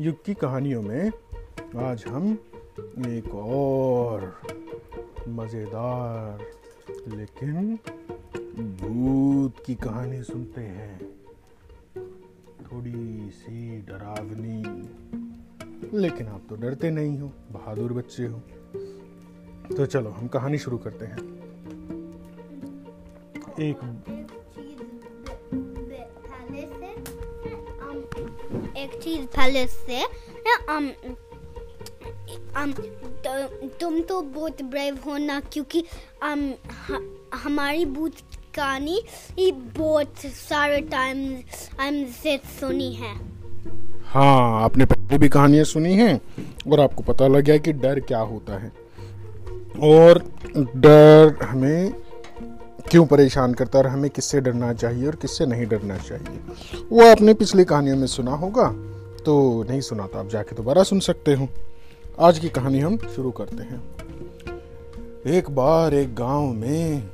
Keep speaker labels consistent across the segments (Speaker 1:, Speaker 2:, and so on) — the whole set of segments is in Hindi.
Speaker 1: युग की कहानियों में आज हम एक और मज़ेदार, लेकिन भूत की कहानी सुनते हैं। थोड़ी सी डरावनी। लेकिन आप तो डरते नहीं हो, बहादुर बच्चे हो। तो चलो, हम कहानी शुरू करते हैं। एक
Speaker 2: एक चीज़ पहले से um, um, तो, तुम तो बहुत ब्रेव हो ना क्योंकि um, ह, हमारी भूत कहानी बहुत सारे टाइम um, से सुनी है।
Speaker 1: हाँ आपने पहले भी कहानियाँ सुनी हैं और आपको पता लग गया कि डर क्या होता है। और डर हमें क्यों परेशान करता और हमें किससे डरना चाहिए और किससे नहीं डरना चाहिए? वो आपने पिछली कहानियों में सुना होगा। तो नहीं सुना तो आप जाके दोबारा सुन सकते हो। आज की कहानी हम शुरू करते हैं। एक बार एक गाँव में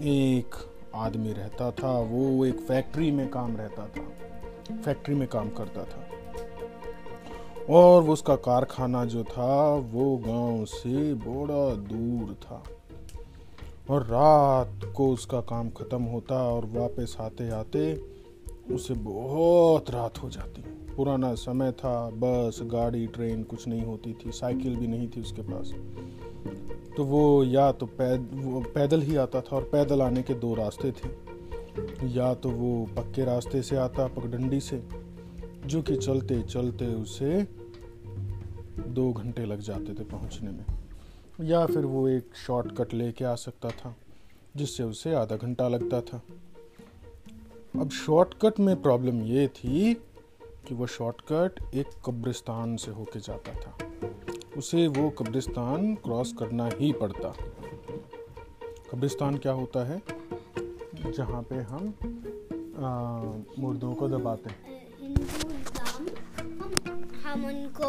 Speaker 1: एक आदमी रहता था। वो एक फैक्ट्री में काम रहता था। फैक्ट्री में काम करता था। और उसका कारखाना जो था, वो गाँव से बड़ा दूर था। और रात को उसका काम ख़त्म होता और वापस आते आते उसे बहुत रात हो जाती। पुराना समय था बस गाड़ी ट्रेन कुछ नहीं होती थी साइकिल भी नहीं थी उसके पास। तो वो या तो पैद, वो पैदल ही आता था और पैदल आने के दो रास्ते थे। या तो वो पक्के रास्ते से आता पगडंडी से जो कि चलते चलते उसे दो घंटे लग जाते थे पहुँचने में। या फिर वो एक शॉर्टकट लेके आ सकता था, जिससे उसे आधा घंटा लगता था। अब शॉर्टकट में प्रॉब्लम ये थी कि वो शॉर्टकट एक कब्रिस्तान से होके जाता था। उसे वो कब्रिस्तान क्रॉस करना ही पड़ता। कब्रिस्तान क्या होता है? जहाँ पे हम मुर्दों को दबाते हैं।
Speaker 2: हम उनको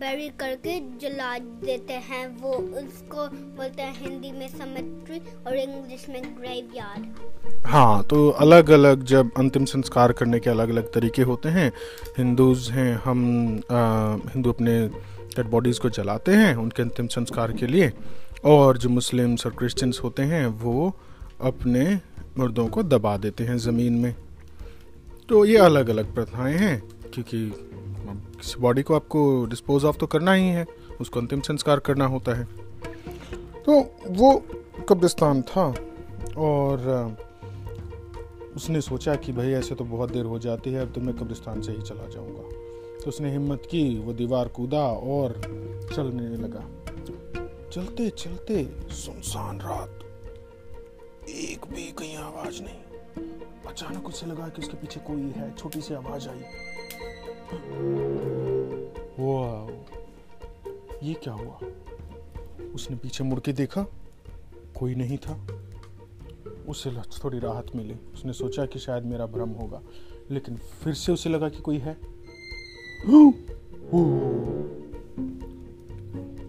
Speaker 2: बरी करके जला देते हैं। वो उसको बोलते हैं हिंदी में समेट्री और इंग्लिश में ग्रेवयार्ड
Speaker 1: हाँ तो अलग अलग जब अंतिम संस्कार करने के अलग अलग तरीके होते हैं, हिंदूज हैं, हम हिंदू अपने डेड बॉडीज़ को जलाते हैं उनके अंतिम संस्कार के लिए, और जो मुस्लिम्स और क्रिश्चियंस होते हैं, वो अपने मुर्दों को दबा देते हैं ज़मीन में। तो ये अलग अलग प्रथाएँ हैं, क्योंकि किसी बॉडी को आपको डिस्पोज ऑफ़ तो करना ही है, उसको अंतिम संस्कार करना होता है। तो वो कब्रिस्तान था और उसने सोचा कि भाई ऐसे तो बहुत देर हो जाती है, अब तो मैं कब्रिस्तान से ही चला जाऊँगा। तो उसने हिम्मत की, वो दीवार कूदा और चलने लगा। चलते चलते सुनसान रात। एक भी कहीं आवाज़ नहीं। अचानक उसे लगा कि उसके पीछे कोई है, छोटी सी आवाज़ आई। ये क्या हुआ? उसने पीछे मुड़ के देखा? कोई नहीं था। उसे थोड़ी राहत मिली। उसने सोचा कि शायद मेरा भ्रम होगा, लेकिन फिर से उसे लगा कि कोई है।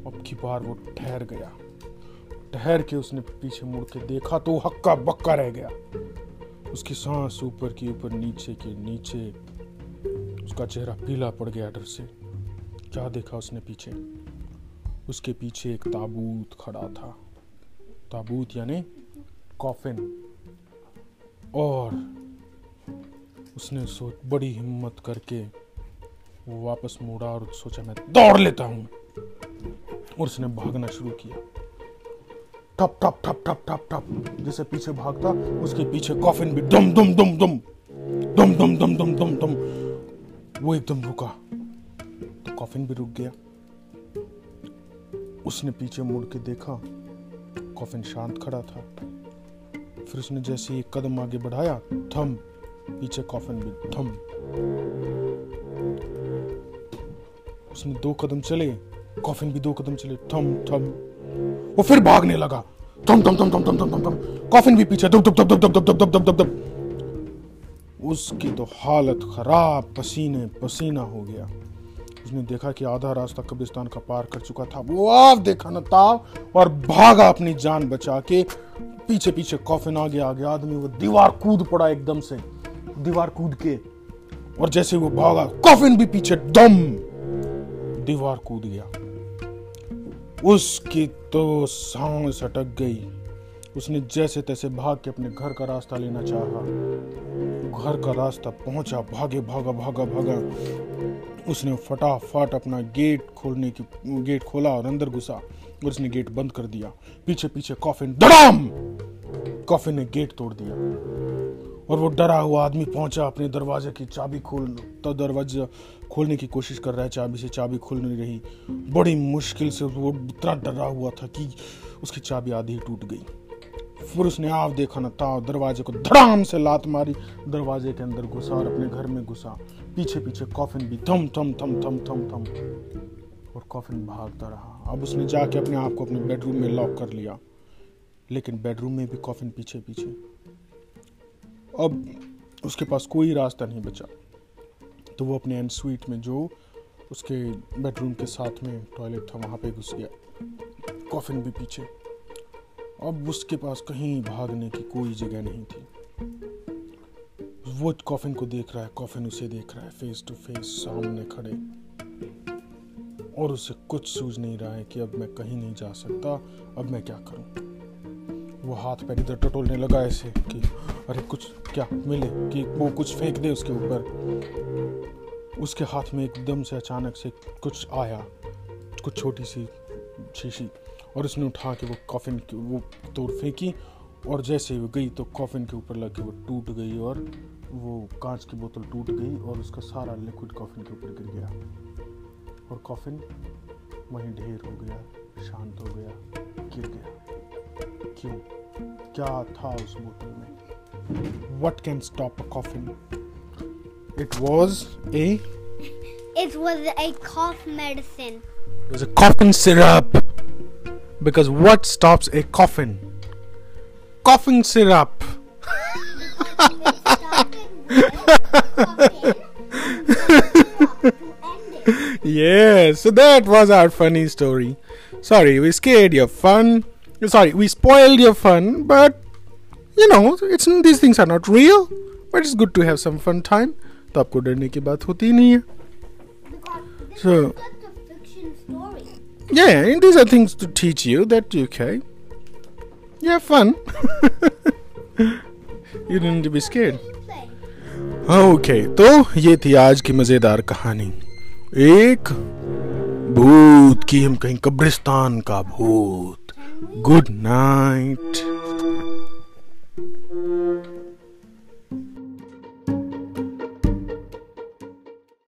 Speaker 1: अब की बार वो ठहर गया। ठहर के उसने पीछे मुड़ के देखा तो हक्का बक्का रह गया। उसकी सांस ऊपर की ऊपर, नीचे के नीचे। उसका चेहरा पीला पड़ गया डर से। क्या देखा उसने पीछे? उसके पीछे एक ताबूत खड़ा था। ताबूत यानी कॉफिन और उसने सोच, बड़ी हिम्मत करके वो वापस मुड़ा और सोचा, मैं दौड़ लेता हूँ। और उसने भागना शुरू किया। ठप ठप ठप ठप ठप ठप, जैसे पीछे भागता, उसके पीछे कॉफिन भी दम दम दम दम दम दम दम दम दम दम वो एकदम रुका तो कॉफिन भी रुक गया उसने पीछे मुड़ के देखा कॉफिन शांत खड़ा था फिर उसने जैसे एक कदम आगे बढ़ाया थम पीछे कॉफिन भी थम उसने दो कदम चले कॉफिन भी दो कदम चले थम थम वो फिर भागने लगा थम थम थम थम थम थम थम कॉफिन भी पीछे दब दब दब दब दब दब दब दब दब उसकी तो हालत खराब, पसीने, पसीना हो गया। उसने देखा कि आधा रास्ता कब्रिस्तान का पार कर चुका था। वो आप देखा न ताव, और भागा अपनी जान बचा के पीछे पीछे कॉफिन आगे आगे, आदमी, वो दीवार कूद पड़ा एकदम से। दीवार कूद के, और जैसे वो भागा, कॉफिन भी पीछे दम, दीवार कूद गया। उसकी तो सांस अटक गई। उसने जैसे तैसे भाग के अपने घर का रास्ता लेना चाहा। घर का रास्ता पहुँचा, भागे, भागा भागा भागा। उसने फटाफट अपना गेट खोलने की, गेट खोला और अंदर घुसा और उसने गेट बंद कर दिया। पीछे पीछे कॉफिन धड़ाम! कॉफिन ने गेट तोड़ दिया और वो डरा हुआ आदमी पहुँचा अपने दरवाजे की चाबी खोल तो दरवाज़ा खोलने की कोशिश कर रहा है, चाबी से चाबी खुल नहीं रही। बड़ी मुश्किल से वो इतना डरा हुआ था कि उसकी चाबी आधी टूट गई। फिर उसने आप देखा ना था दरवाजे को धड़ाम से लात मारी, दरवाजे के अंदर घुसा और अपने घर में घुसा। पीछे पीछे कॉफिन भी थम थम थम थम थम थम। और कॉफिन भागता रहा। अब उसने जाके अपने आप को अपने बेडरूम में लॉक कर लिया। लेकिन बेडरूम में भी कॉफिन पीछे पीछे। अब उसके पास कोई रास्ता नहीं बचा। तो वो अपने एंड स्वीट में जो उसके बेडरूम के साथ में टॉयलेट था, वहाँ पे घुस गया। कॉफिन भी पीछे। अब उसके पास कहीं भागने की कोई जगह नहीं थी। वो कॉफिन को देख रहा है, कॉफिन उसे देख रहा है फेस टू फेस सामने खड़े। और उसे कुछ सूझ नहीं रहा है कि अब मैं कहीं नहीं जा सकता, अब मैं क्या करूँ? वो हाथ पैर इधर टटोलने लगा ऐसे कि, अरे कुछ क्या मिले कि वो कुछ फेंक दे उसके ऊपर? उसके हाथ में एकदम से अचानक से कुछ आया, कुछ छोटी सी शीशी। और उसने उठा के वो कॉफिन की वो तोड़ फेंकी और जैसे ही वो गई तो कॉफिन के ऊपर लग के वो टूट गई और वो कांच की बोतल टूट गई और उसका सारा लिक्विड कॉफिन के ऊपर गिर गया। और कॉफिन वहीं ढेर हो गया शांत हो गया गिर गया। क्यों? क्या था उस बोतल में? What can stop a coffin it was a
Speaker 2: It was a cough medicine.
Speaker 1: It was a coffin syrup. Because what stops a coffin? Coughing syrup.
Speaker 2: It started with coughing.
Speaker 1: Yeah, so that was our funny story. Sorry, we scared your fun. Sorry, we spoiled your fun, but you know, it's these things are not real. But it's good to have some fun time. तो आपको डरने की बात होती ही नहीं है
Speaker 2: Because this
Speaker 1: So- Yeah, and these are things to teach you that okay. You have fun. you don't need to be scared. Okay तो ये थी आज की मज़ेदार कहानी एक भूत की हम कहीं कब्रिस्तान का भूत गुड नाइट